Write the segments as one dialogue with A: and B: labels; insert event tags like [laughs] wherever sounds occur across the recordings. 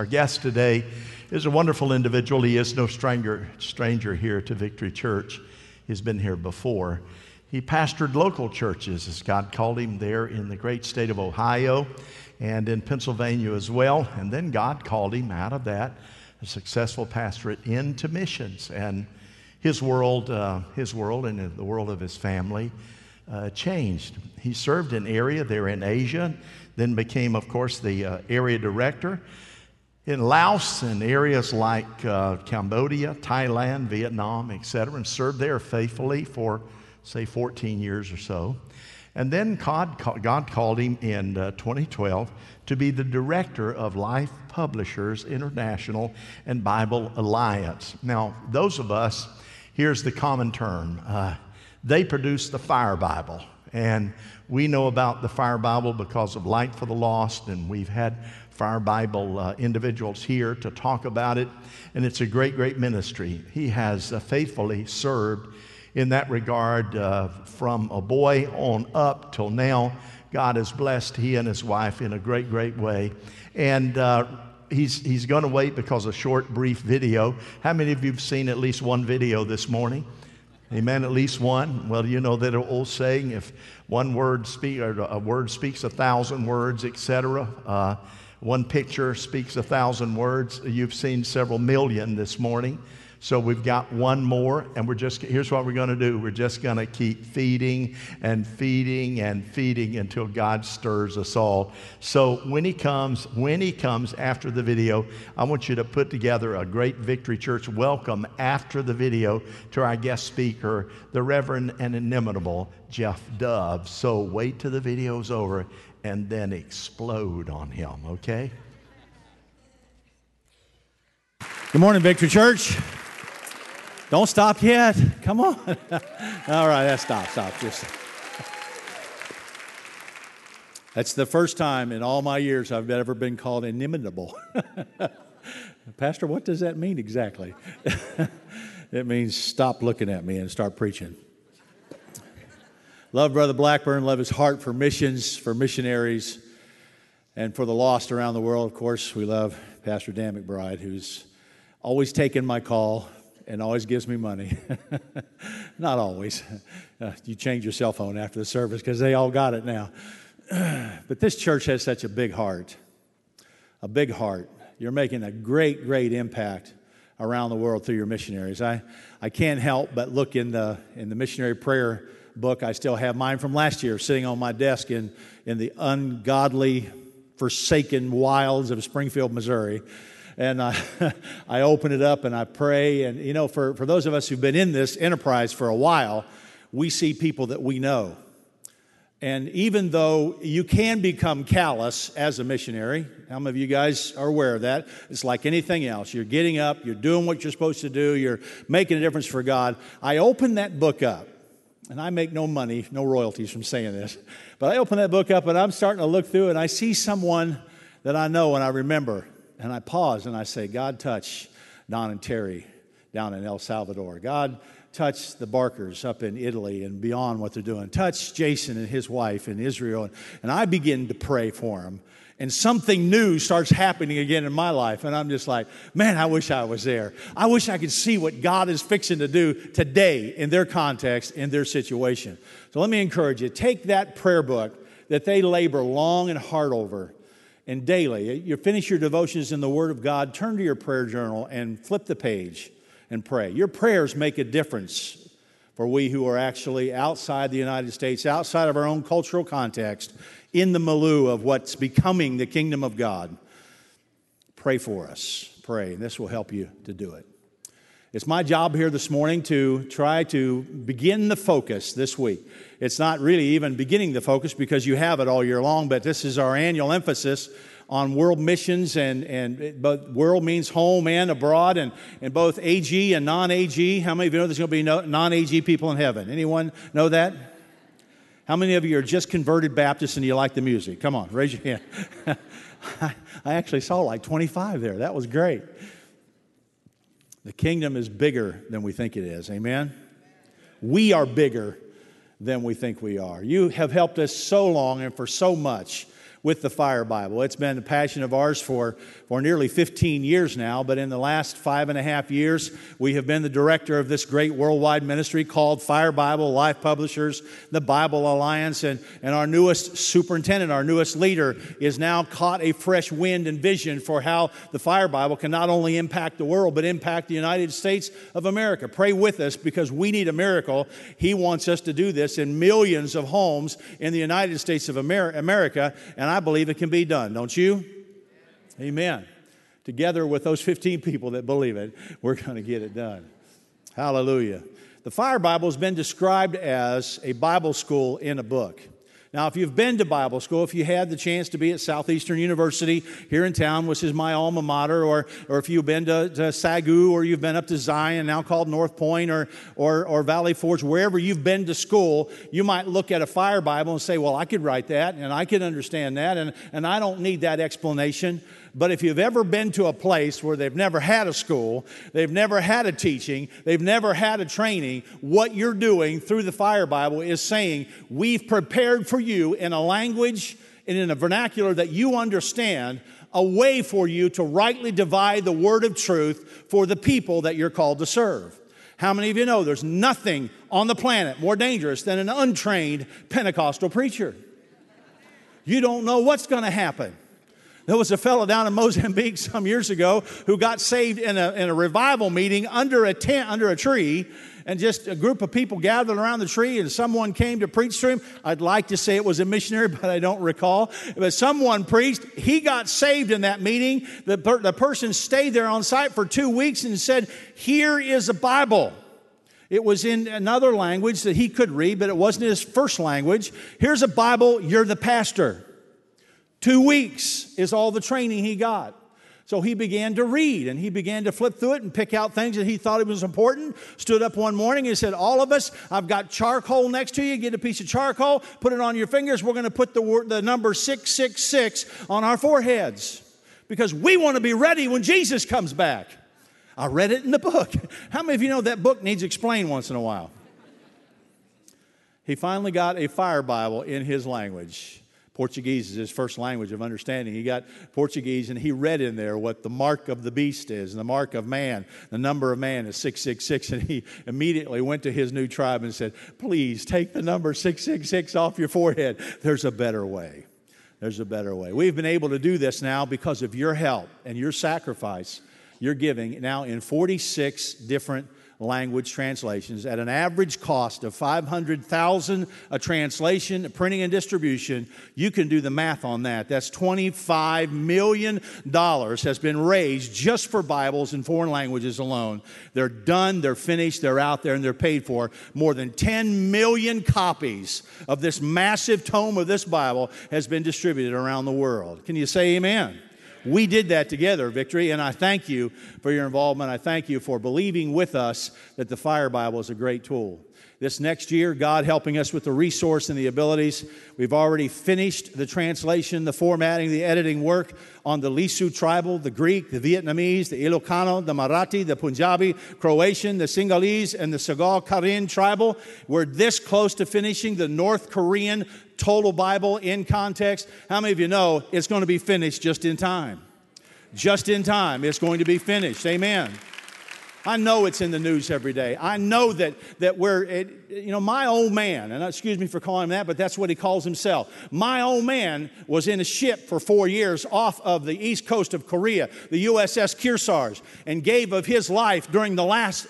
A: Our guest today is a wonderful individual. He is no stranger, stranger here to Victory Church. He's been here before. He pastored local churches as God called him there in the great state of Ohio and in Pennsylvania as well. And then God called him out of that, a successful pastorate, into missions. And his world, uh, his world and the world of his family uh, changed. He served an area there in Asia, then became, of course, the uh, area director in Laos and areas like uh, Cambodia, Thailand, Vietnam, etc., and served there faithfully for, say, 14 years or so. And then God, God called him in uh, 2012 to be the director of Life Publishers International and Bible Alliance. Now, those of us, here's the common term uh, they produce the Fire Bible. And we know about the Fire Bible because of Light for the Lost, and we've had Fire Bible uh, individuals here to talk about it, and it's a great, great ministry. He has uh, faithfully served in that regard uh, from a boy on up till now. God has blessed he and his wife in a great, great way. And uh, he's, he's going to wait because a short, brief video. How many of you have seen at least one video this morning? Amen. At least one. Well, you know that old saying: if one word speak, or a word speaks a thousand words, etc. Uh, one picture speaks a thousand words. You've seen several million this morning. So we've got one more, and we're just, here's what we're going to do. We're just going to keep feeding and feeding and feeding until God stirs us all. So when He comes, when He comes after the video, I want you to put together a great Victory Church welcome after the video to our guest speaker, the Reverend and inimitable Jeff Dove. So wait till the video's over and then explode on him, okay?
B: Good morning, Victory Church. Don't stop yet. Come on. [laughs] All right, that stop, stop. Just That's the first time in all my years I've ever been called inimitable. [laughs] Pastor, what does that mean exactly? [laughs] it means stop looking at me and start preaching. Love Brother Blackburn, love his heart for missions, for missionaries, and for the lost around the world. Of course, we love Pastor Dan McBride, who's always taken my call and always gives me money. [laughs] Not always. Uh, you change your cell phone after the service because they all got it now. [clears throat] but this church has such a big heart. A big heart. You're making a great, great impact around the world through your missionaries. I, I can't help but look in the, in the missionary prayer book. I still have mine from last year sitting on my desk in, in the ungodly, forsaken wilds of Springfield, Missouri. And I, [laughs] I open it up and I pray. And, you know, for, for those of us who've been in this enterprise for a while, we see people that we know. And even though you can become callous as a missionary, how many of you guys are aware of that? It's like anything else. You're getting up, you're doing what you're supposed to do, you're making a difference for God. I open that book up and I make no money, no royalties from saying this, but I open that book up and I'm starting to look through and I see someone that I know and I remember. And I pause and I say, God, touch Don and Terry down in El Salvador. God, touch the Barkers up in Italy and beyond what they're doing. Touch Jason and his wife in Israel. And I begin to pray for them and something new starts happening again in my life. And I'm just like, man, I wish I was there. I wish I could see what God is fixing to do today in their context, in their situation. So let me encourage you take that prayer book that they labor long and hard over. And daily, you finish your devotions in the Word of God, turn to your prayer journal and flip the page and pray. Your prayers make a difference for we who are actually outside the United States, outside of our own cultural context, in the milieu of what's becoming the kingdom of God. Pray for us. Pray, and this will help you to do it. It's my job here this morning to try to begin the focus this week. It's not really even beginning the focus because you have it all year long, but this is our annual emphasis on world missions, and, and both world means home and abroad, and, and both AG and non AG. How many of you know there's going to be no, non AG people in heaven? Anyone know that? How many of you are just converted Baptists and you like the music? Come on, raise your hand. [laughs] I actually saw like 25 there. That was great. The kingdom is bigger than we think it is. Amen? We are bigger than we think we are. You have helped us so long and for so much. With the Fire Bible. It's been a passion of ours for, for nearly 15 years now, but in the last five and a half years, we have been the director of this great worldwide ministry called Fire Bible, Life Publishers, the Bible Alliance, and, and our newest superintendent, our newest leader, is now caught a fresh wind and vision for how the Fire Bible can not only impact the world, but impact the United States of America. Pray with us because we need a miracle. He wants us to do this in millions of homes in the United States of America, and and I believe it can be done, don't you? Amen. Together with those 15 people that believe it, we're [laughs] going to get it done. Hallelujah. The Fire Bible has been described as a Bible school in a book. Now, if you've been to Bible school, if you had the chance to be at Southeastern University here in town, which is my alma mater, or, or if you've been to, to SAGU, or you've been up to Zion, now called Northpoint, or, or, or Valley Forge, wherever you've been to school, you might look at a fire Bible and say, Well, I could write that, and I could understand that, and, and I don't need that explanation. But if you've ever been to a place where they've never had a school, they've never had a teaching, they've never had a training, what you're doing through the Fire Bible is saying, We've prepared for you in a language and in a vernacular that you understand a way for you to rightly divide the word of truth for the people that you're called to serve. How many of you know there's nothing on the planet more dangerous than an untrained Pentecostal preacher? You don't know what's going to happen. There was a fellow down in Mozambique some years ago who got saved in a, in a revival meeting under a tent, under a tree, and just a group of people gathered around the tree, and someone came to preach to him. I'd like to say it was a missionary, [laughs] but I don't recall. But someone preached. He got saved in that meeting. The, per, the person stayed there on site for two weeks and said, Here is a Bible. It was in another language that he could read, but it wasn't his first language. Here's a Bible, you're the pastor. Two weeks is all the training he got. So he began to read and he began to flip through it and pick out things that he thought it was important. Stood up one morning and said, All of us, I've got charcoal next to you. Get a piece of charcoal, put it on your fingers. We're going to put the, word, the number 666 on our foreheads because we want to be ready when Jesus comes back. I read it in the book. [laughs] How many of you know that book needs explained once in a while? He finally got a fire Bible in his language. Portuguese is his first language of understanding. He got Portuguese and he read in there what the mark of the beast is and the mark of man. The number of man is 666. And he immediately went to his new tribe and said, Please take the number 666 off your forehead. There's a better way. There's a better way. We've been able to do this now because of your help and your sacrifice, your giving, now in 46 different language translations at an average cost of 500,000 a translation, printing and distribution. You can do the math on that. That's 25 million dollars has been raised just for Bibles in foreign languages alone. They're done, they're finished, they're out there and they're paid for. More than 10 million copies of this massive tome of this Bible has been distributed around the world. Can you say amen? We did that together, Victory, and I thank you for your involvement. I thank you for believing with us that the Fire Bible is a great tool. This next year, God helping us with the resource and the abilities. We've already finished the translation, the formatting, the editing work on the Lisu tribal, the Greek, the Vietnamese, the Ilocano, the Marathi, the Punjabi, Croatian, the Sinhalese, and the Sgaw Karen tribal. We're this close to finishing the North Korean total Bible in context. How many of you know it's going to be finished just in time? Just in time, it's going to be finished. Amen. I know it's in the news every day. I know that, that we're, it, you know, my old man, and excuse me for calling him that, but that's what he calls himself. My old man was in a ship for four years off of the east coast of Korea, the USS Kearsarge, and gave of his life during the last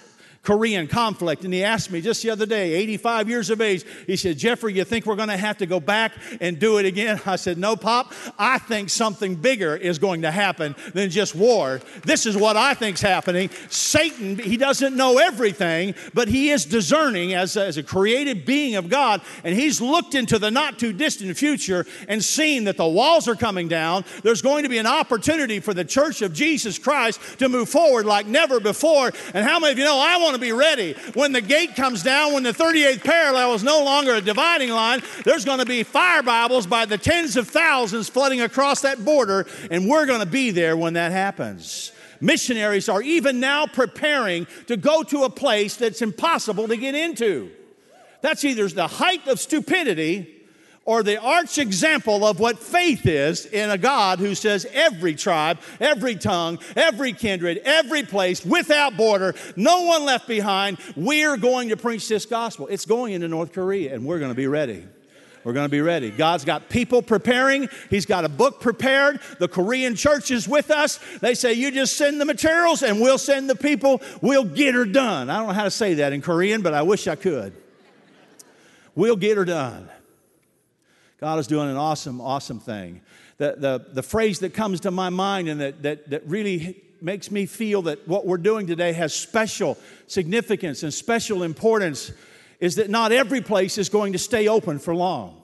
B: Korean conflict. And he asked me just the other day, 85 years of age, he said, Jeffrey, you think we're going to have to go back and do it again? [laughs] I said, No, Pop. I think something bigger is going to happen than just war. This is what I think's happening. Satan, he doesn't know everything, but he is discerning as a, as a created being of God, and he's looked into the not too distant future and seen that the walls are coming down. There's going to be an opportunity for the church of Jesus Christ to move forward like never before. And how many of you know I want to be ready. When the gate comes down, when the 38th parallel is no longer a dividing line, there's going to be fire Bibles by the tens of thousands flooding across that border, and we're going to be there when that happens. Missionaries are even now preparing to go to a place that's impossible to get into. That's either the height of stupidity or the arch example of what faith is in a God who says every tribe, every tongue, every kindred, every place, without border, no one left behind, we're going to preach this gospel. It's going into North Korea, and we're going to be ready. We're going to be ready. God's got people preparing. He's got a book prepared. The Korean church is with us. They say, You just send the materials and we'll send the people. We'll get her done. I don't know how to say that in Korean, but I wish I could. We'll get her done. God is doing an awesome, awesome thing. The, the, the phrase that comes to my mind and that, that, that really makes me feel that what we're doing today has special significance and special importance is that not every place is going to stay open for long.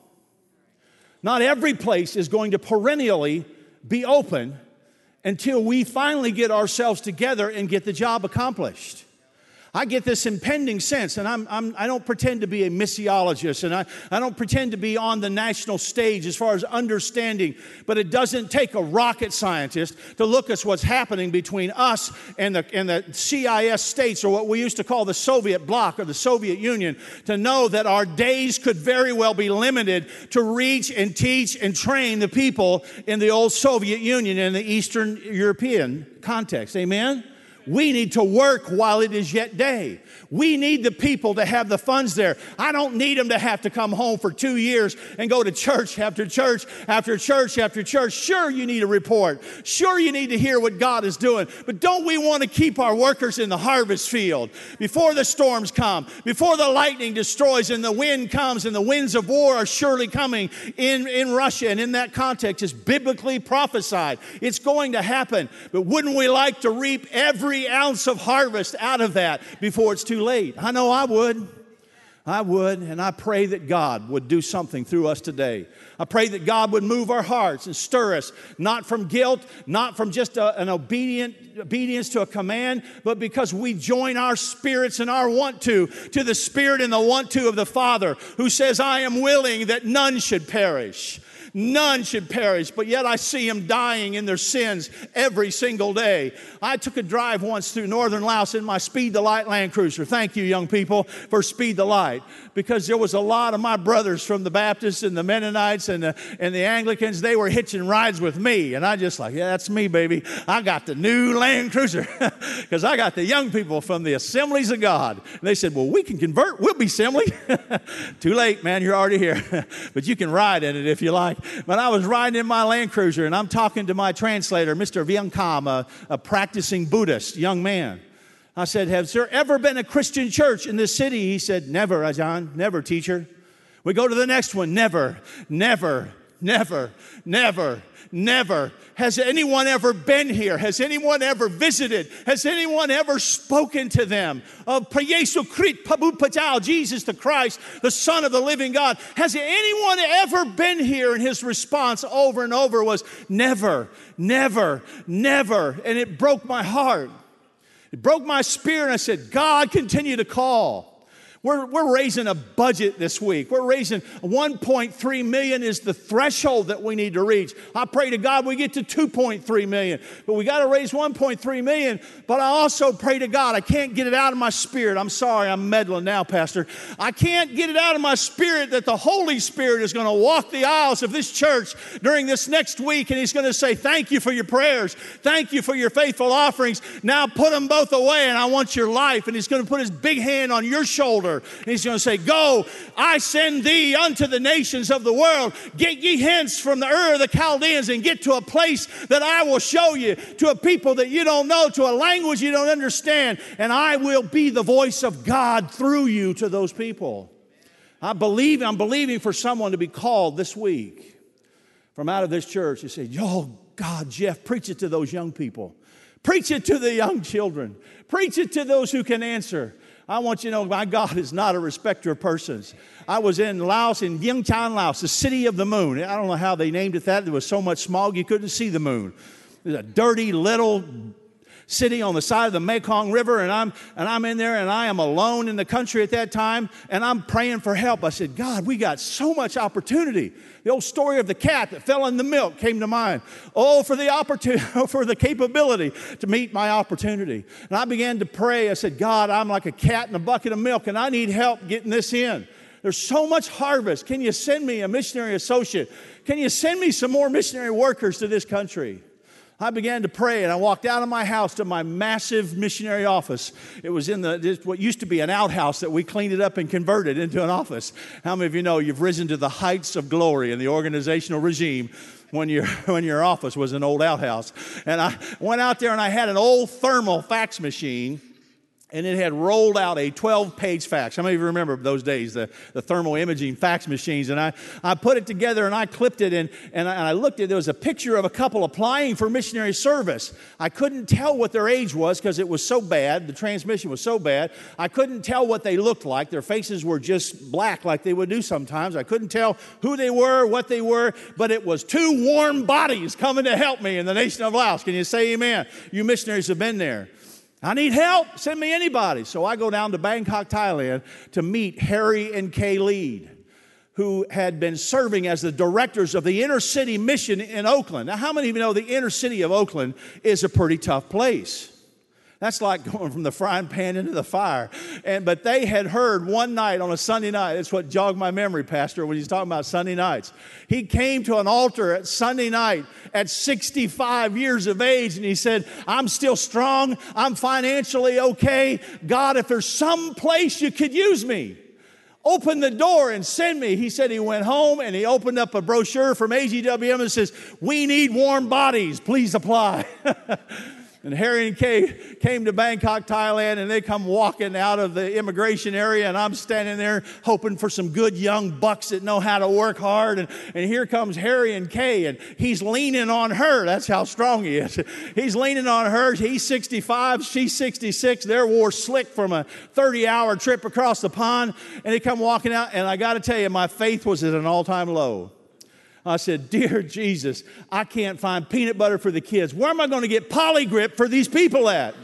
B: Not every place is going to perennially be open until we finally get ourselves together and get the job accomplished. I get this impending sense, and I'm, I'm, I do not pretend to be a missiologist, and I, I don't pretend to be on the national stage as far as understanding, but it doesn't take a rocket scientist to look at what's happening between us and the, and the CIS states, or what we used to call the Soviet bloc or the Soviet Union, to know that our days could very well be limited to reach and teach and train the people in the old Soviet Union and the Eastern European context. Amen? We need to work while it is yet day. We need the people to have the funds there. I don't need them to have to come home for two years and go to church after church after church after church. Sure, you need a report. Sure, you need to hear what God is doing. But don't we want to keep our workers in the harvest field before the storms come, before the lightning destroys and the wind comes and the winds of war are surely coming in, in Russia? And in that context, it's biblically prophesied. It's going to happen. But wouldn't we like to reap every ounce of harvest out of that before it's too late. I know I would. I would, and I pray that God would do something through us today. I pray that God would move our hearts and stir us, not from guilt, not from just a, an obedient obedience to a command, but because we join our spirits and our want to to the spirit and the want to of the Father, who says, "I am willing that none should perish." None should perish, but yet I see them dying in their sins every single day. I took a drive once through northern Laos in my Speed the Light Land Cruiser. Thank you, young people, for Speed the Light, because there was a lot of my brothers from the Baptists and the Mennonites and the, and the Anglicans. They were hitching rides with me, and I just like, yeah, that's me, baby. I got the new Land Cruiser [laughs] because I got the young people from the Assemblies of God. And they said, well, we can convert. We'll be assembly. [laughs] Too late, man. You're already here, [laughs] but you can ride in it if you like. But I was riding in my Land Cruiser and I'm talking to my translator, Mr. Viankam, a, a practicing Buddhist young man. I said, Has there ever been a Christian church in this city? He said, Never, Ajahn, never, teacher. We go to the next one, never, never, never, never, never. Has anyone ever been here? Has anyone ever visited? Has anyone ever spoken to them of Krit Pabu Pajal, Jesus the Christ, the Son of the living God? Has anyone ever been here? And his response over and over was, Never, never, never. And it broke my heart. It broke my spirit. And I said, God, continue to call. We're, we're raising a budget this week. We're raising 1.3 million is the threshold that we need to reach. I pray to God we get to 2.3 million, but we got to raise 1.3 million. But I also pray to God, I can't get it out of my spirit. I'm sorry, I'm meddling now, Pastor. I can't get it out of my spirit that the Holy Spirit is going to walk the aisles of this church during this next week and He's going to say, Thank you for your prayers. Thank you for your faithful offerings. Now put them both away and I want your life. And He's going to put His big hand on your shoulder and he's going to say, Go, I send thee unto the nations of the world. Get ye hence from the Ur of the Chaldeans and get to a place that I will show you, to a people that you don't know, to a language you don't understand, and I will be the voice of God through you to those people. I believe, I'm believing for someone to be called this week from out of this church. You say, Yo, God, Jeff, preach it to those young people. Preach it to the young children. Preach it to those who can answer. I want you to know my God is not a respecter of persons. I was in Laos, in Vientiane, Laos, the city of the moon. I don't know how they named it that. There was so much smog you couldn't see the moon. It was a dirty little city on the side of the Mekong River, and I'm, and I'm in there, and I am alone in the country at that time, and I'm praying for help. I said, God, we got so much opportunity. The old story of the cat that fell in the milk came to mind. Oh, for the opportunity, [laughs] oh, for the capability to meet my opportunity. And I began to pray. I said, God, I'm like a cat in a bucket of milk, and I need help getting this in. There's so much harvest. Can you send me a missionary associate? Can you send me some more missionary workers to this country? I began to pray and I walked out of my house to my massive missionary office. It was in the what used to be an outhouse that we cleaned it up and converted into an office. How many of you know you've risen to the heights of glory in the organizational regime when your [laughs] when your office was an old outhouse? And I went out there and I had an old thermal fax machine and it had rolled out a 12 page fax. How many of you remember those days, the, the thermal imaging fax machines? And I, I put it together and I clipped it and, and, I, and I looked at it. There was a picture of a couple applying for missionary service. I couldn't tell what their age was because it was so bad. The transmission was so bad. I couldn't tell what they looked like. Their faces were just black like they would do sometimes. I couldn't tell who they were, what they were, but it was two warm bodies coming to help me in the nation of Laos. Can you say amen? You missionaries have been there. I need help. Send me anybody. So I go down to Bangkok, Thailand to meet Harry and Kay Lead, who had been serving as the directors of the inner city mission in Oakland. Now, how many of you know the inner city of Oakland is a pretty tough place? That's like [laughs] going from the frying pan into the fire. And but they had heard one night on a Sunday night. That's what jogged my memory, Pastor, when he's talking about Sunday nights. He came to an altar at Sunday night at 65 years of age, and he said, "I'm still strong. I'm financially okay. God, if there's some place you could use me." open the door and send me. He said he went home and he opened up a brochure from AGWM and says, We need warm bodies. Please apply. [laughs] And Harry and Kay came to Bangkok, Thailand, and they come walking out of the immigration area, and I'm standing there hoping for some good young bucks that know how to work hard. And, and here comes Harry and Kay, and he's leaning on her. That's how strong he is. He's leaning on her. He's 65, she's 66. Their war slick from a 30 hour trip across the pond, and they come walking out, and I got to tell you, my faith was at an all time low. I said, Dear Jesus, I can't find peanut butter for the kids. Where am I going to get Poligrip for these people at?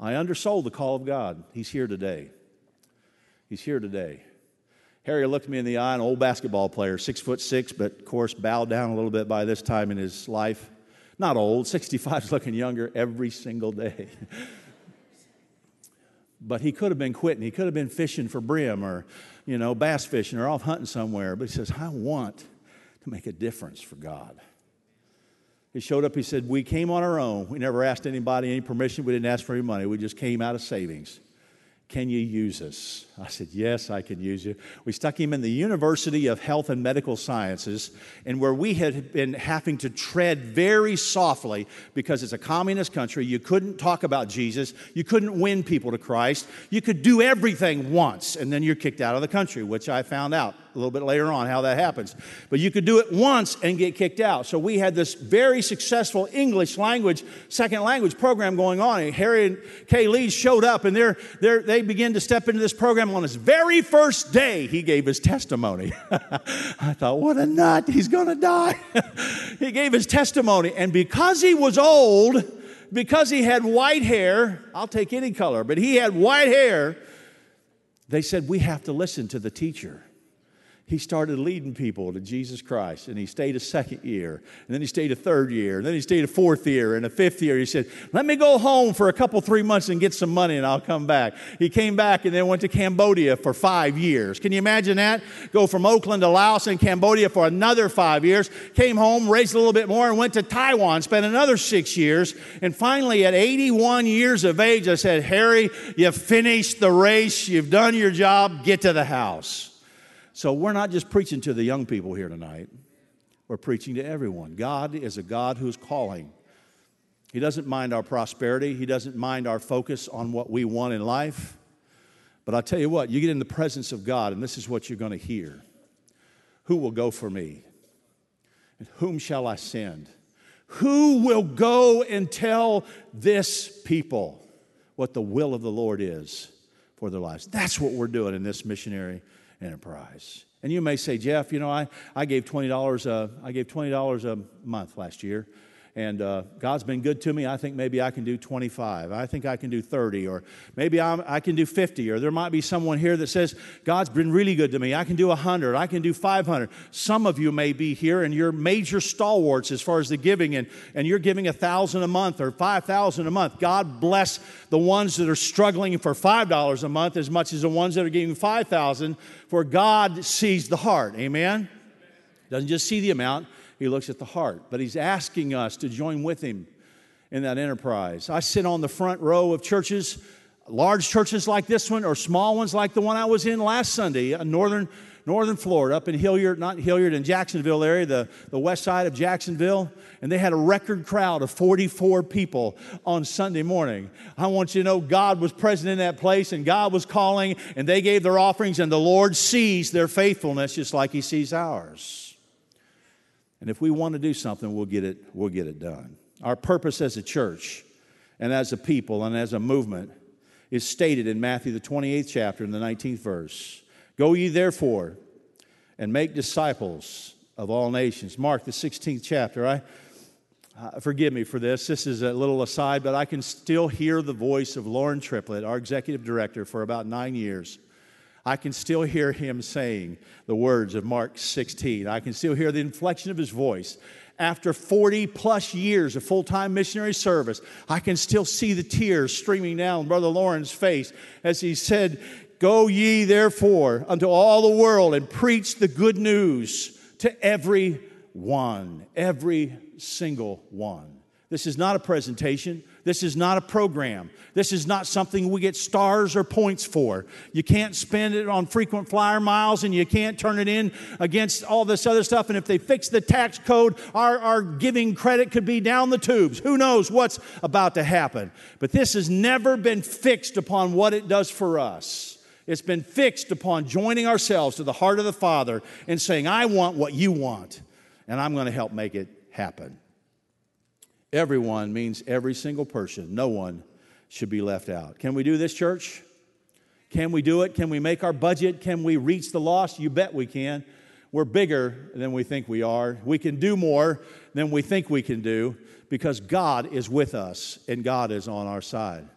B: I undersold the call of God. He's here today. He's here today. Harry looked me in the eye, an old basketball player, six foot six, but of course bowed down a little bit by this time in his life. Not old, 65 is [laughs] looking younger every single day. But he could have been quitting. He could have been fishing for brim or, you know, bass fishing or off hunting somewhere. But he says, I want to make a difference for God. He showed up, he said, We came on our own. We never asked anybody any permission. We didn't ask for any money. We just came out of savings. Can you use us? I said, Yes, I can use you. We stuck him in the University of Health and Medical Sciences, and where we had been having to tread very softly because it's a communist country. You couldn't talk about Jesus, you couldn't win people to Christ. You could do everything once, and then you're kicked out of the country, which I found out a little bit later on how that happens. But you could do it once and get kicked out. So we had this very successful English language, second language program going on. And Harry and Kay Lee showed up and they're, they're, they began to step into this program on his very first day. He gave his testimony. [laughs] I thought, what a nut. He's to die. [laughs] he gave his testimony. And because he was old, because he had white hair, I'll take any color, but he had white hair, they said, we have to listen to the teacher he started leading people to Jesus Christ. And he stayed a second year, and then he stayed a third year, and then he stayed a fourth year, and a fifth year. He said, Let me go home for a couple, three months and get some money, and I'll come back. He came back and then went to Cambodia for five years. Can you imagine that? Go from Oakland to Laos and Cambodia for another five years. Came home, raised a little bit more, and went to Taiwan, spent another six years. And finally, at 81 years of age, I said, Harry, you've finished the race, you've done your job, get to the house. So we're not just preaching to the young people here tonight, we're preaching to everyone. God is a God who's calling. He doesn't mind our prosperity, He doesn't mind our focus on what we want in life. But I'll tell you what, you get in the presence of God, and this is what you're going to hear Who will go for me? And whom shall I send? Who will go and tell this people what the will of the Lord is for their lives? That's what we're doing in this missionary enterprise. And you may say, Jeff, you know, I, I gave $20, uh, I gave $20 a month last year. And uh, God's been good to me. I think maybe I can do 25. I think I can do 30, or maybe I'm, i can do 50. Or there might be someone here that says, God's been really good to me. I can do 100. I can do 500. Some of you may be here and you're major stalwarts as far as the giving, and, and you're giving a 1,000 a month or 5,000 a month. God bless the ones that are struggling for $5 a month as much as the ones that are giving 5,000, for God sees the heart. Amen? Doesn't just see the amount, he looks at the heart. But He's asking us to join with Him in that enterprise. I sit on the front row of churches, large churches like this one, or small ones like the one I was in last Sunday, in northern, northern Florida, up in Hilliard, not Hilliard, in Jacksonville area, the, the west side of Jacksonville. And they had a record crowd of 44 people on Sunday morning. I want you to know God was present in that place and God was calling, and they gave their offerings, and the Lord sees their faithfulness just like He sees ours. And if we want to do something, we'll get it, we'll get it done. Our purpose as a church and as a people and as a movement is stated in Matthew, the 28th chapter, in the 19th verse. Go ye therefore and make disciples of all nations. Mark, the 16th chapter. I, uh, forgive me for this. This is a little aside, but I can still hear the voice of Loren Triplett, our executive director for about nine years. I can still hear him saying the words of Mark 16. I can still hear the inflection of his voice. After 40 plus years of full time missionary service, I can still see the tears streaming down Brother Loren's face as he said, Go ye therefore unto all the world and preach the good news to every one, every single one. This is not a presentation. This is not a program. This is not something we get stars or points for. You can't spend it on frequent flyer miles and you can't turn it in against all this other stuff. And if they fix the tax code, our, our giving credit could be down the tubes. Who knows what's about to happen? But this has never been fixed upon what it does for us. It's been fixed upon joining ourselves to the heart of the Father and saying, I want what you want, and I'm going to help make it happen. Everyone means every single person. No one should be left out. Can we do this, church? Can we do it? Can we make our budget? Can we reach the lost? You bet we can. We're bigger than we think we are. We can do more than we think we can do because God is with us and God is on our side.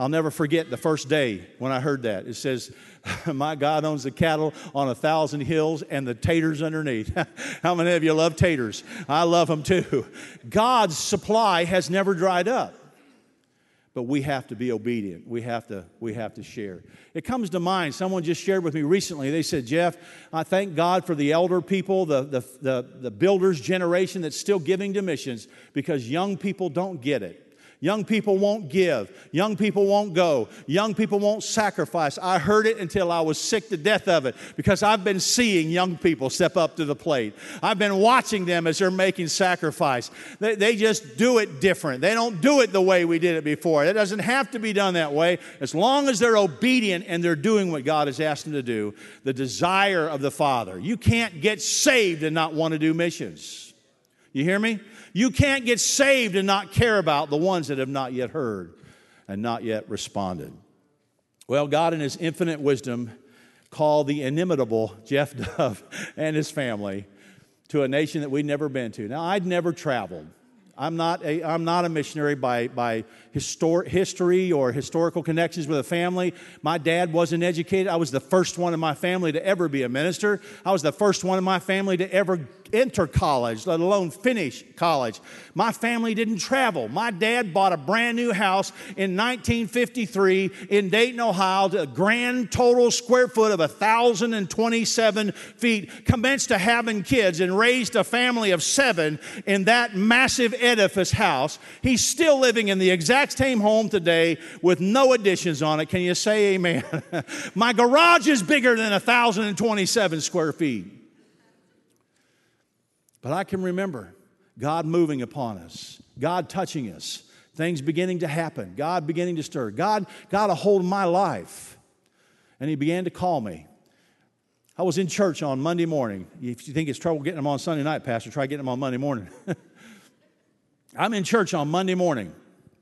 B: I'll never forget the first day when I heard that. It says, [laughs] My God owns the cattle on a thousand hills and the taters underneath. [laughs] How many of you love taters? I love them too. God's supply has never dried up. But we have to be obedient. We have to, we have to share. It comes to mind, someone just shared with me recently. They said, Jeff, I thank God for the elder people, the, the, the, the builders generation that's still giving to missions because young people don't get it. Young people won't give. Young people won't go. Young people won't sacrifice. I heard it until I was sick to death of it because I've been seeing young people step up to the plate. I've been watching them as they're making sacrifice. They, they just do it different. They don't do it the way we did it before. It doesn't have to be done that way. As long as they're obedient and they're doing what God has asked them to do, the desire of the Father. You can't get saved and not want to do missions. You hear me? You can't get saved and not care about the ones that have not yet heard and not yet responded. Well, God, in His infinite wisdom, called the inimitable Jeff [laughs] Dove and his family to a nation that we'd never been to. Now, I'd never traveled. I'm not a, I'm not a missionary by, by histor- history or historical connections with a family. My dad wasn't educated. I was the first one in my family to ever be a minister. I was the first one in my family to ever enter college, let alone finish college. My family didn't travel. My dad bought a brand new house in 1953 in Dayton, Ohio, a grand total square foot of 1,027 feet, commenced to having kids and raised a family of seven in that massive edifice house. He's still living in the exact same home today with no additions on it. Can you say amen? [laughs] My garage is bigger than 1,027 square feet. But I can remember God moving upon us, God touching us, things beginning to happen, God beginning to stir. God got a hold of my life, and He began to call me. I was in church on Monday morning. If you think it's trouble getting them on Sunday night, Pastor, try getting them on Monday morning. [laughs] I'm in church on Monday morning,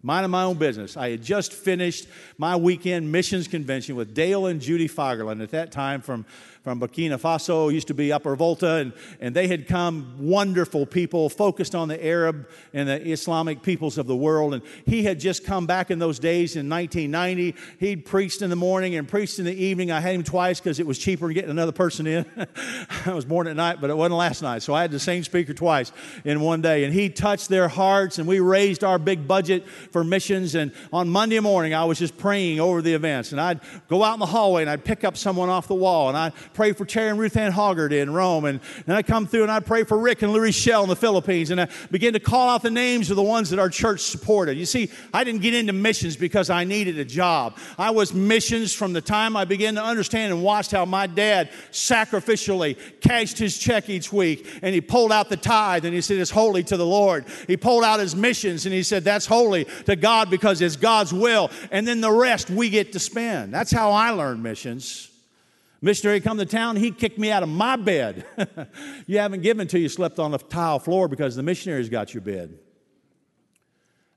B: minding my own business. I had just finished my weekend missions convention with Dale and Judy Fagerland at that time from from Burkina Faso, used to be Upper Volta, and, and they had come wonderful people focused on the Arab and the Islamic peoples of the world. And he had just come back in those days in 1990. He'd preached in the morning and preached in the evening. I had him twice because it was cheaper to get another person in. [laughs] I was born at night, but it wasn't last night. So I had the same speaker twice in one day. And he touched their hearts, and we raised our big budget for missions. And on Monday morning, I was just praying over the events. And I'd go out in the hallway and I'd pick up someone off the wall. And I'd pray for Terry and Ruth Ann Hoggard in Rome. And then I'd come through and I'd pray for Rick and Louis Shell in the Philippines. And I begin to call out the names of the ones that our church supported. You see, I didn't get into missions because I needed a job. I was missions from the time I began to understand and watched how my dad sacrificially cashed his check each week and he pulled out the tithe and he said, It's holy to the Lord. He pulled out his missions and he said, That's holy to God because it's God's will. And then the rest we get to spend. That's how I learned missions. Missionary come to town, he kicked me out of my bed. [laughs] you haven't given till you slept on the tile floor because the missionaries got your bed.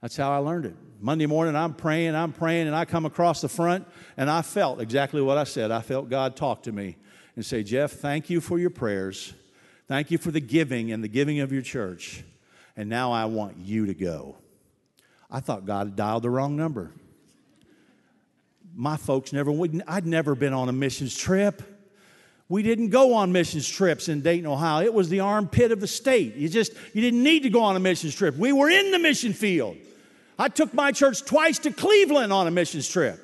B: That's how I learned it. Monday morning, I'm praying, I'm praying, and I come across the front, and I felt exactly what I said. I felt God talk to me and say, Jeff, thank you for your prayers. Thank you for the giving and the giving of your church. And now I want you to go. I thought God dialed the wrong number. My folks never, I'd never been on a missions trip. We didn't go on missions trips in Dayton, Ohio. It was the armpit of the state. You just, you didn't need to go on a missions trip. We were in the mission field. I took my church twice to Cleveland on a missions trip.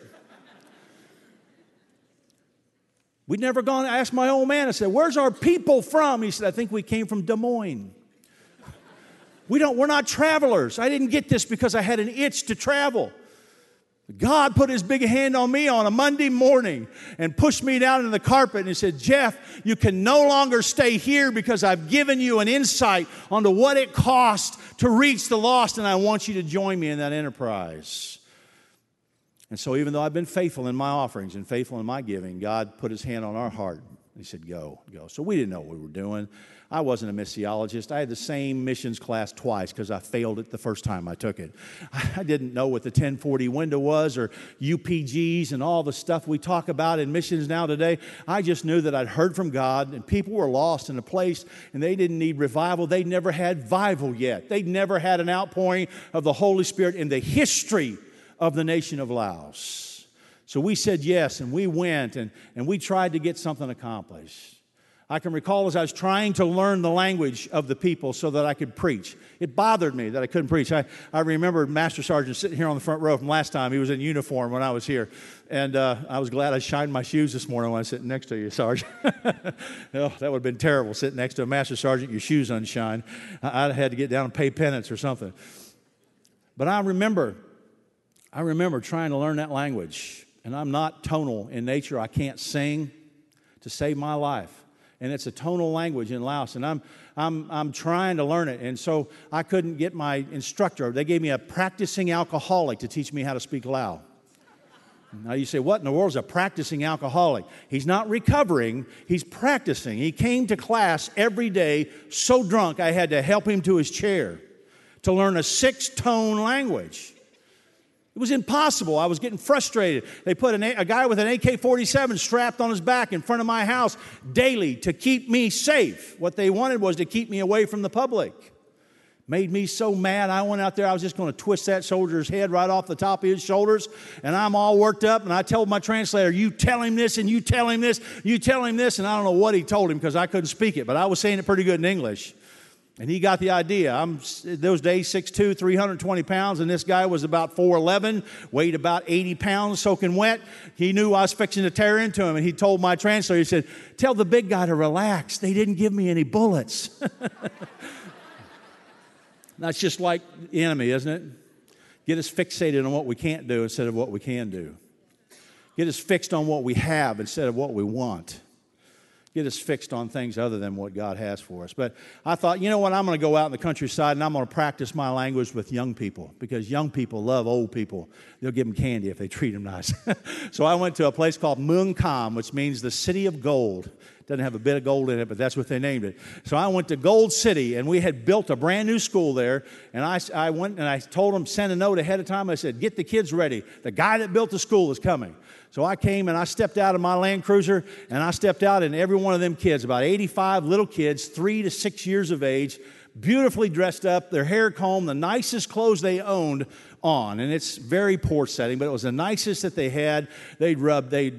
B: We'd never gone, I asked my old man, I said, Where's our people from? He said, I think we came from Des Moines. We don't, we're not travelers. I didn't get this because I had an itch to travel. God put his big hand on me on a Monday morning and pushed me down in the carpet and he said, Jeff, you can no longer stay here because I've given you an insight onto what it costs to reach the lost, and I want you to join me in that enterprise. And so, even though I've been faithful in my offerings and faithful in my giving, God put his hand on our heart. He said, Go, go. So, we didn't know what we were doing. I wasn't a missiologist. I had the same missions class twice because I failed it the first time I took it. [laughs] I didn't know what the 10/40 window was or UPGs and all the stuff we talk about in missions now today. I just knew that I'd heard from God and people were lost in a place and they didn't need revival. They'd never had revival yet. They'd never had an outpouring of the Holy Spirit in the history of the nation of Laos. So we said yes and we went and, and we tried to get something accomplished. I can recall as I was trying to learn the language of the people so that I could preach. It bothered me that I couldn't preach. I, I remember Master Sergeant sitting here on the front row from last time. He was in uniform when I was here. And uh, I was glad I shined my shoes this morning when I was sitting next to you, Sergeant. [laughs] oh, that would have been terrible, sitting next to a Master Sergeant, your shoes unshine. I, I had to get down and pay penance or something. But I remember, I remember trying to learn that language. And I'm not tonal in nature. I can't sing to save my life and it's a tonal language in Laos, and I'm, I'm, I'm trying to learn it. And so I couldn't get my instructor. They gave me a practicing alcoholic to teach me how to speak Lao. Now you say, what in the world is a practicing alcoholic? He's not recovering, he's practicing. He came to class every day so drunk I had to help him to his chair to learn a six tone language. It was impossible. I was getting frustrated. They put an, a guy with an AK 47 strapped on his back in front of my house daily to keep me safe. What they wanted was to keep me away from the public. Made me so mad. I went out there, I was just going to twist that soldier's head right off the top of his shoulders. And I'm all worked up. And I told my translator, You tell him this, and you tell him this, you tell him this. And I don't know what he told him because I couldn't speak it, but I was saying it pretty good in English. And he got the idea. I'm those days 6'2, 320 pounds, and this guy was about 4'11, weighed about 80 pounds, soaking wet. He knew I was fixing to tear into him, and he told my translator, he said, Tell the big guy to relax. They didn't give me any bullets. [laughs] That's just like the enemy, isn't it? Get us fixated on what we can't do instead of what we can do. Get us fixed on what we have instead of what we want get us fixed on things other than what God has for us. But I thought, you know what? I'm going to go out in the countryside and I'm going to practice my language with young people because young people love old people. They'll give them candy if they treat them nice. [laughs] so I went to a place called Muang Kam, which means the city of gold. Doesn't have a bit of gold in it, but that's what they named it. So I went to Gold City, and we had built a brand new school there. And I, I went and I told them, send a note ahead of time. I said, Get the kids ready. The guy that built the school is coming. So I came and I stepped out of my Land Cruiser and I stepped out, and every one of them kids, about 85 little kids, three to six years of age, beautifully dressed up, their hair combed, the nicest clothes they owned on. And it's very poor setting, but it was the nicest that they had. They'd rub, they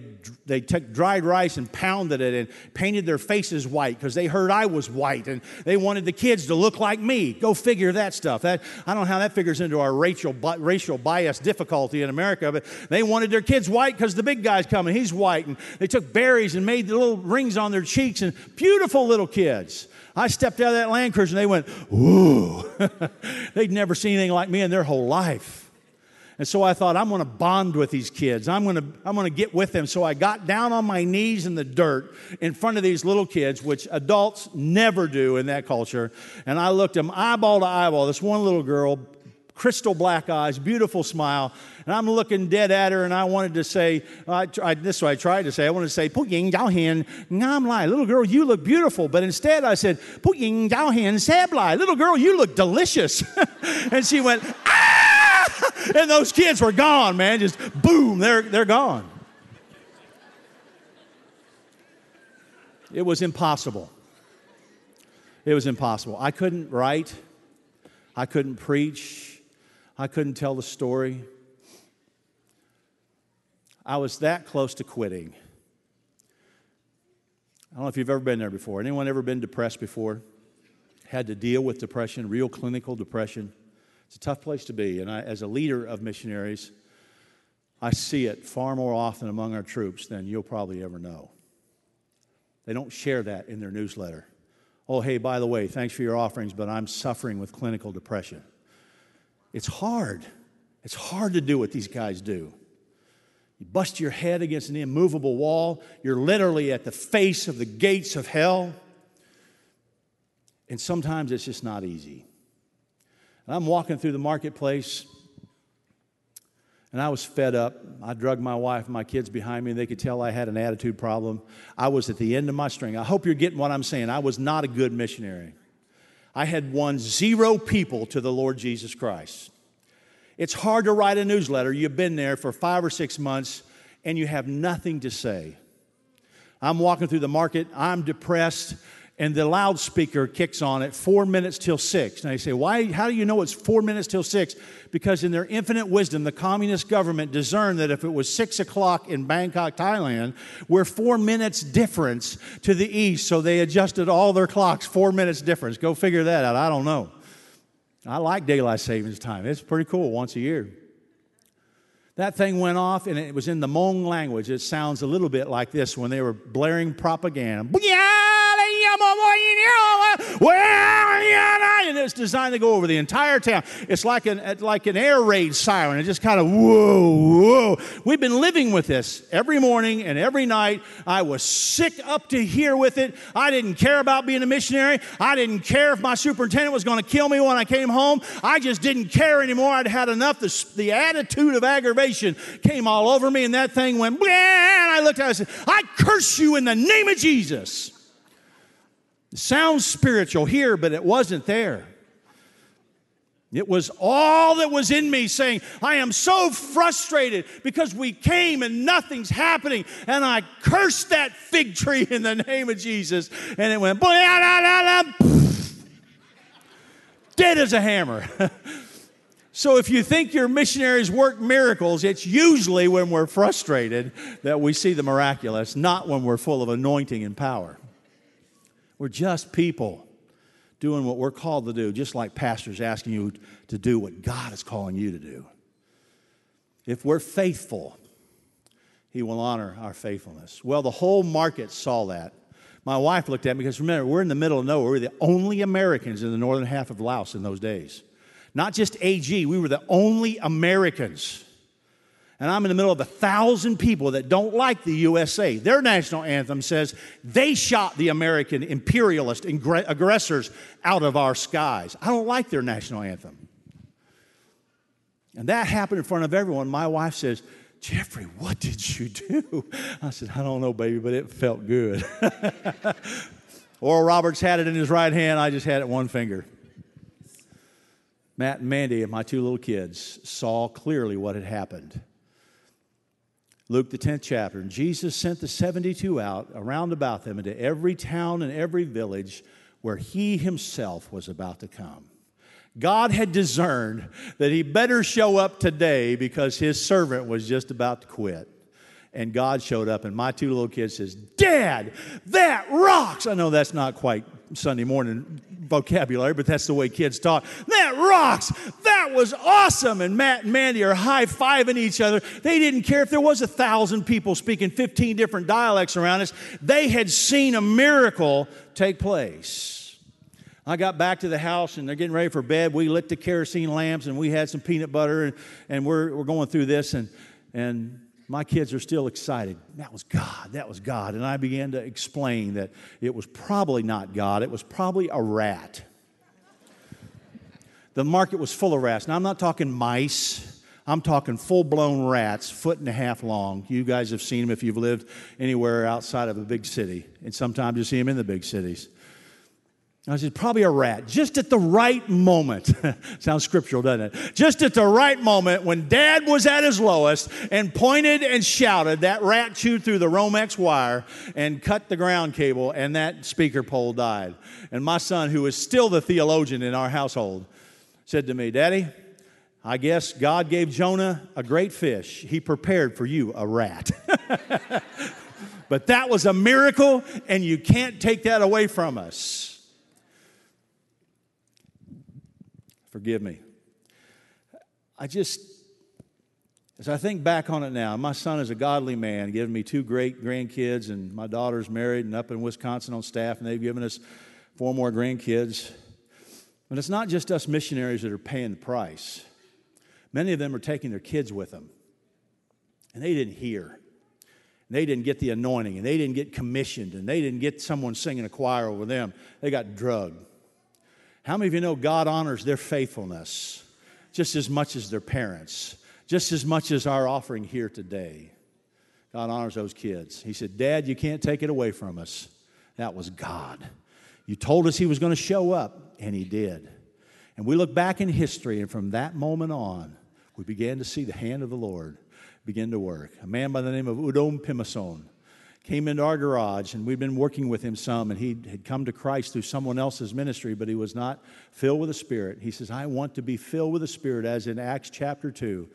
B: they took dried rice and pounded it and painted their faces white because they heard I was white and they wanted the kids to look like me. Go figure that stuff. That, I don't know how that figures into our racial, racial bias difficulty in America, but they wanted their kids white because the big guy's coming. He's white. And they took berries and made the little rings on their cheeks and beautiful little kids. I stepped out of that Land Cruiser and they went, ooh. [laughs] They'd never seen anything like me in their whole life. And so I thought, I'm going to bond with these kids. I'm going to, I'm going to get with them. So I got down on my knees in the dirt in front of these little kids, which adults never do in that culture. And I looked them eyeball to eyeball. This one little girl, crystal black eyes, beautiful smile. And I'm looking dead at her, and I wanted to say, I, I, this is what I tried to say. I wanted to say, Puying Yao Hin, Ngam Lai, little girl, you look beautiful. But instead I said, Puying Yao Hin, Sab Lai, little girl, you look delicious. [laughs] and she went, ah! And those kids were gone, man. Just boom, they're, they're gone. It was impossible. It was impossible. I couldn't write. I couldn't preach. I couldn't tell the story. I was that close to quitting. I don't know if you've ever been there before. Anyone ever been depressed before? Had to deal with depression, real clinical depression. It's a tough place to be. And I, as a leader of missionaries, I see it far more often among our troops than you'll probably ever know. They don't share that in their newsletter. Oh, hey, by the way, thanks for your offerings, but I'm suffering with clinical depression. It's hard. It's hard to do what these guys do. You bust your head against an immovable wall. You're literally at the face of the gates of hell. And sometimes it's just not easy. And I'm walking through the marketplace and I was fed up. I drugged my wife and my kids behind me, and they could tell I had an attitude problem. I was at the end of my string. I hope you're getting what I'm saying. I was not a good missionary. I had won zero people to the Lord Jesus Christ. It's hard to write a newsletter. You've been there for five or six months and you have nothing to say. I'm walking through the market, I'm depressed, and the loudspeaker kicks on at four minutes till six. And I say, Why? How do you know it's four minutes till six? Because in their infinite wisdom, the communist government discerned that if it was six o'clock in Bangkok, Thailand, we're four minutes difference to the east. So they adjusted all their clocks, four minutes difference. Go figure that out. I don't know. I like daylight savings time. It's pretty cool once a year. That thing went off and it was in the Hmong language. It sounds a little bit like this when they were blaring propaganda and it's designed to go over the entire town. It's like an, uh, like an air raid siren. It just kind of whoa, whoa. We've been living with this every morning and every night. I was sick up to here with it. I didn't care about being a missionary. I didn't care if my superintendent was going to kill me when I came home. I just didn't care anymore. I'd had enough. The, the attitude of aggravation came all over me, and that thing went, and I looked at it I said, I curse you in the name of Jesus. Sounds spiritual here, but it wasn't there. It was all that was in me saying, I am so frustrated because we came and nothing's happening. And I cursed that fig tree in the name of Jesus. And it went, dead as a hammer. [laughs] so if you think your missionaries work miracles, it's usually when we're frustrated that we see the miraculous, not when we're full of anointing and power. We're just people doing what we're called to do, just like pastors asking you to do what God is calling you to do. If we're faithful, He will honor our faithfulness. Well, the whole market saw that. My wife looked at me because remember, we're in the middle of nowhere. We're the only Americans in the northern half of Laos in those days. Not just AG, we were the only Americans and I'm in the middle of a thousand people that don't like the USA. Their national anthem says they shot the American imperialist aggressors out of our skies. I don't like their national anthem. And that happened in front of everyone. My wife says, Jeffrey, what did you do? I said, I don't know, baby, but it felt good. [laughs] Oral Roberts had it in his right hand, I just had it one finger. Matt and Mandy, my two little kids, saw clearly what had happened. Luke, the 10th chapter. And Jesus sent the 72 out around about them into every town and every village where he himself was about to come. God had discerned that he better show up today because his servant was just about to quit. And God showed up, and my two little kids says, Dad, that rocks. I know that's not quite Sunday morning vocabulary, but that's the way kids talk. That rocks. That was awesome. And Matt and Mandy are high fiving each other. They didn't care if there was a thousand people speaking 15 different dialects around us. They had seen a miracle take place. I got back to the house and they're getting ready for bed. We lit the kerosene lamps and we had some peanut butter and, and we're, we're going through this and, and my kids are still excited. That was God. That was God. And I began to explain that it was probably not God, it was probably a rat. The market was full of rats. Now, I'm not talking mice. I'm talking full blown rats, foot and a half long. You guys have seen them if you've lived anywhere outside of a big city. And sometimes you see them in the big cities. I said, probably a rat. Just at the right moment. [laughs] Sounds scriptural, doesn't it? Just at the right moment when dad was at his lowest and pointed and shouted, that rat chewed through the Romex wire and cut the ground cable, and that speaker pole died. And my son, who is still the theologian in our household, said to me, Daddy, I guess God gave Jonah a great fish. He prepared for you a rat. [laughs] but that was a miracle, and you can't take that away from us. Forgive me. I just, as I think back on it now, my son is a godly man, giving me two great grandkids, and my daughter's married and up in Wisconsin on staff, and they've given us four more grandkids. But it's not just us missionaries that are paying the price. Many of them are taking their kids with them, and they didn't hear. They didn't get the anointing, and they didn't get commissioned, and they didn't get someone singing a choir over them. They got drugged. How many of you know God honors their faithfulness just as much as their parents, just as much as our offering here today? God honors those kids. He said, Dad, you can't take it away from us. That was God. You told us He was going to show up, and He did. And we look back in history, and from that moment on, we began to see the hand of the Lord begin to work. A man by the name of Udom Pimason came into our garage, and we'd been working with him some, and he had come to Christ through someone else's ministry, but he was not filled with the Spirit. He says, I want to be filled with the Spirit, as in Acts chapter 2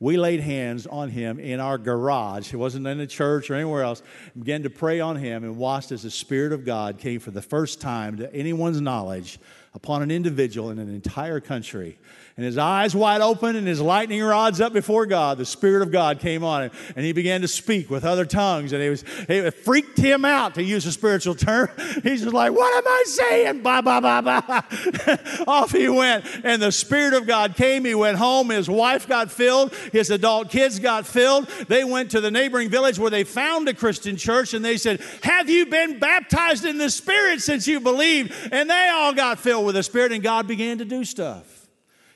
B: we laid hands on him in our garage. It wasn't in a church or anywhere else. Began to pray on him and watched as the Spirit of God came for the first time to anyone's knowledge upon an individual in an entire country and his eyes wide open and his lightning rods up before God, the Spirit of God came on him and he began to speak with other tongues and it, was, it freaked him out to use a spiritual term. [laughs] He's just like, What am I saying? Ba, ba, ba, ba. [laughs] Off he went. And the Spirit of God came. He went home. His wife got filled. His adult kids got filled. They went to the neighboring village where they found a Christian church and they said, Have you been baptized in the Spirit since you believed? And they all got filled with the Spirit and God began to do stuff.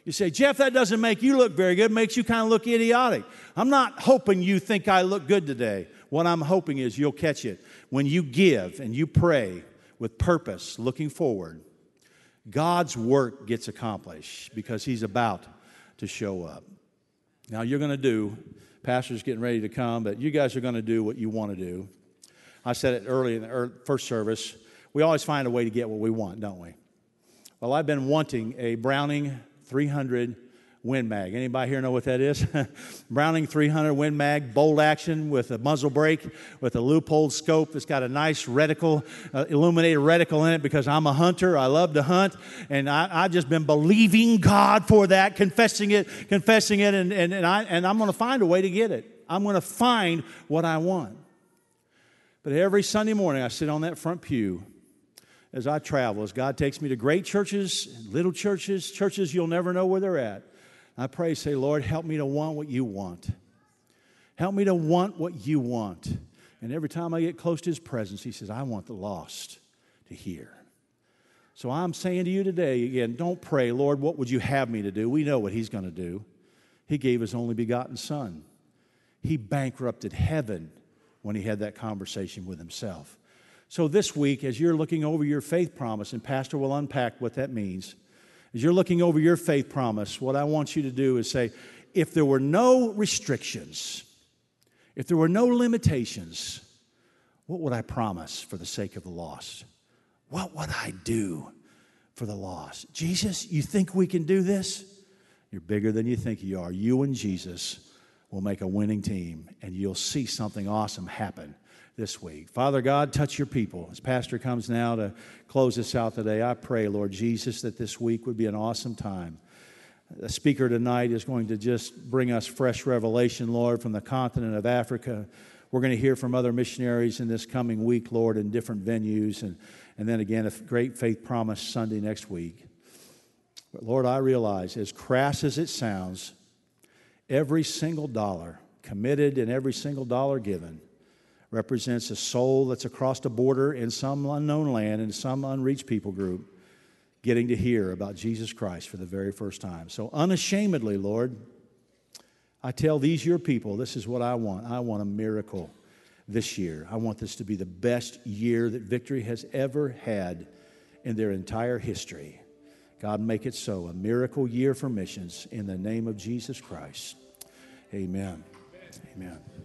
B: You say, Jeff, that doesn't make you look very good. It makes you kind of look idiotic. I'm not hoping you think I look good today. What I'm hoping is you'll catch it. When you give and you pray with purpose, looking forward, God's work gets accomplished because He's about to show up. Now, you're going to do, Pastor's getting ready to come, but you guys are going to do what you want to do. I said it early in the first service. We always find a way to get what we want, don't we? Well, I've been wanting a Browning 300 Win Mag. Anybody here know what that is? [laughs] Browning 300 Win Mag, bolt action with a muzzle brake, with a Leupold scope. It's got a nice reticle, uh, illuminated reticle in it because I'm a hunter. I love to hunt. And I, have just been believing God for that, confessing it, confessing it, and, and, and, I, and I'm going to find a way to get it. I'm going to find what I want. But every Sunday morning, I sit on that front pew as I travel, as God takes me to great churches, little churches, churches you'll never know where they're at. I pray, say, Lord, help me to want what you want. Help me to want what you want. And every time I get close to his presence, he says, I want the lost to hear. So I'm saying to you today, again, don't pray, Lord, what would you have me to do? We know what he's going to do. He gave his only begotten son. He bankrupted heaven when he had that conversation with himself. So, this week, as you're looking over your faith promise, and Pastor will unpack what that means, as you're looking over your faith promise, what I want you to do is say, if there were no restrictions, If there were no limitations, what would I promise for the sake of the lost? What would I do for the lost? Jesus, you think we can do this? You're bigger than you think you are. You and Jesus will make a winning team, and you'll see something awesome happen this week. Father God, touch your people. As Pastor comes now to close us out today, I pray, Lord Jesus, that this week would be an awesome time. The speaker tonight is going to just bring us fresh revelation, Lord, from the continent of Africa. We're going to hear from other missionaries in this coming week, Lord, in different venues. And, and then again, a great faith promise Sunday next week. But Lord, I realize, as crass as it sounds, every single dollar committed and every single dollar given represents a soul that's across the border in some unknown land in some unreached people group getting to hear about Jesus Christ for the very first time. So, unashamedly, Lord, I tell these your people, this is what I want. I want a miracle this year. I want this to be the best year that Victory has ever had in their entire history. God, make it so. A miracle year for missions in the name of Jesus Christ. Amen. Amen.